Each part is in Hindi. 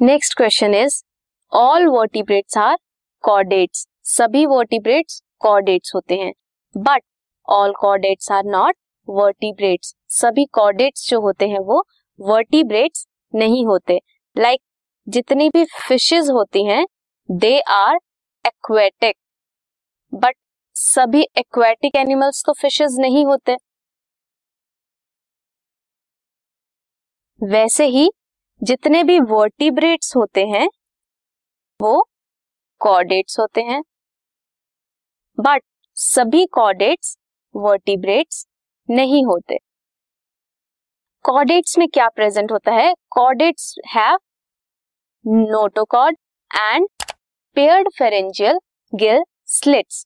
Next question is all vertebrates are chordates सभी वर्टिब्रेट्स कॉर्डेट्स होते हैं। But all chordates are not vertebrates सभी कॉर्डेट्स जो होते हैं वो वर्टिब्रेट्स नहीं होते। लाइक like, जितनी भी फिशेस होती हैं दे आर एक्वेटिक बट सभी एक्वेटिक एनिमल्स तो फिशेज नहीं होते। वैसे ही जितने भी वर्टिब्रेट्स होते हैं, वो कॉर्डेट्स होते हैं। बट सभी कॉर्डेट्स वर्टिब्रेट्स नहीं होते। कॉर्डेट्स में क्या प्रेजेंट होता है? Chordates have notochord and paired pharyngeal gill slits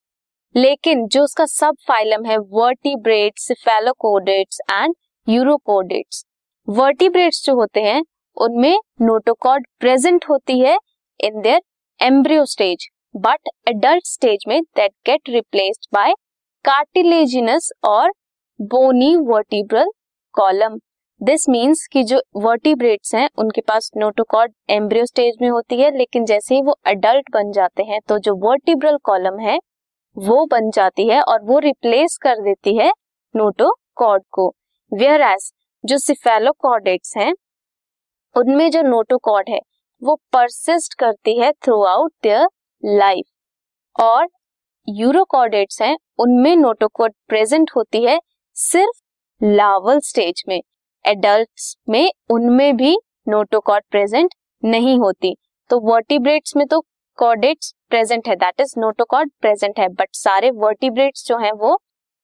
लेकिन जो उसका सब फाइलम है vertebrates cephalochordates and urochordates vertebrates जो होते हैं उनमें नोटोकॉर्ड प्रेजेंट होती है in their embryo stage but adult stage में that get replaced by cartilaginous और bony vertebral column this means कि जो वर्टिब्रेट्स हैं, उनके पास नोटोकॉर्ड एम्ब्रियो स्टेज में होती है, लेकिन जैसे ही वो अडल्ट बन जाते हैं तो जो वर्टिब्रल कॉलम है, वो बन जाती है और वो रिप्लेस कर देती है नोटोकॉर्ड को. वेयर एज जो सिफेलोकॉर्डेट्स हैं उनमें जो नोटोकॉड है, वो परसिस्ट करती है थ्रू आउट देयर लाइफ और यूरोकॉर्डेट्स हैं, उनमें नोटोकॉड प्रेजेंट होती है सिर्फ़ लावल स्टेज में. एडल्ट में उनमें भी नोटोकॉड प्रेजेंट नहीं होती। तो वर्टिब्रेट्स में तो कॉर्डेट्स प्रेजेंट है दैट इज़ नोटोकॉड प्रेजेंट है बट सारे वर्टिब्रेट्स जो हैं वो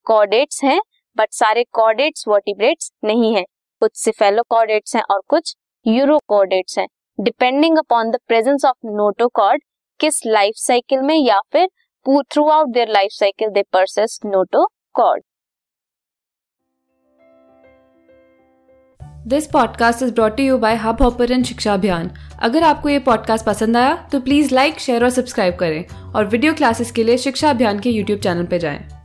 कॉर्डेट्स हैं बट सारे कॉर्डेट्स वर्टिब्रेट्स नहीं है। कुछ सिफेलोकॉर्डेट्स हैं और कुछ यूरोकॉर्डेट्स हैं। Depending upon the presence of notochord किस लाइफ साइकिल में या फिर throughout their life cycle they possess notochord this podcast is brought you by Hubhopper Shiksha Abhiyan अगर आपको ये पॉडकास्ट पसंद आया तो प्लीज़ लाइक शेयर और सब्सक्राइब करें। और वीडियो क्लासेस के लिए शिक्षा अभियान के यूट्यूब चैनल पर जाएँ।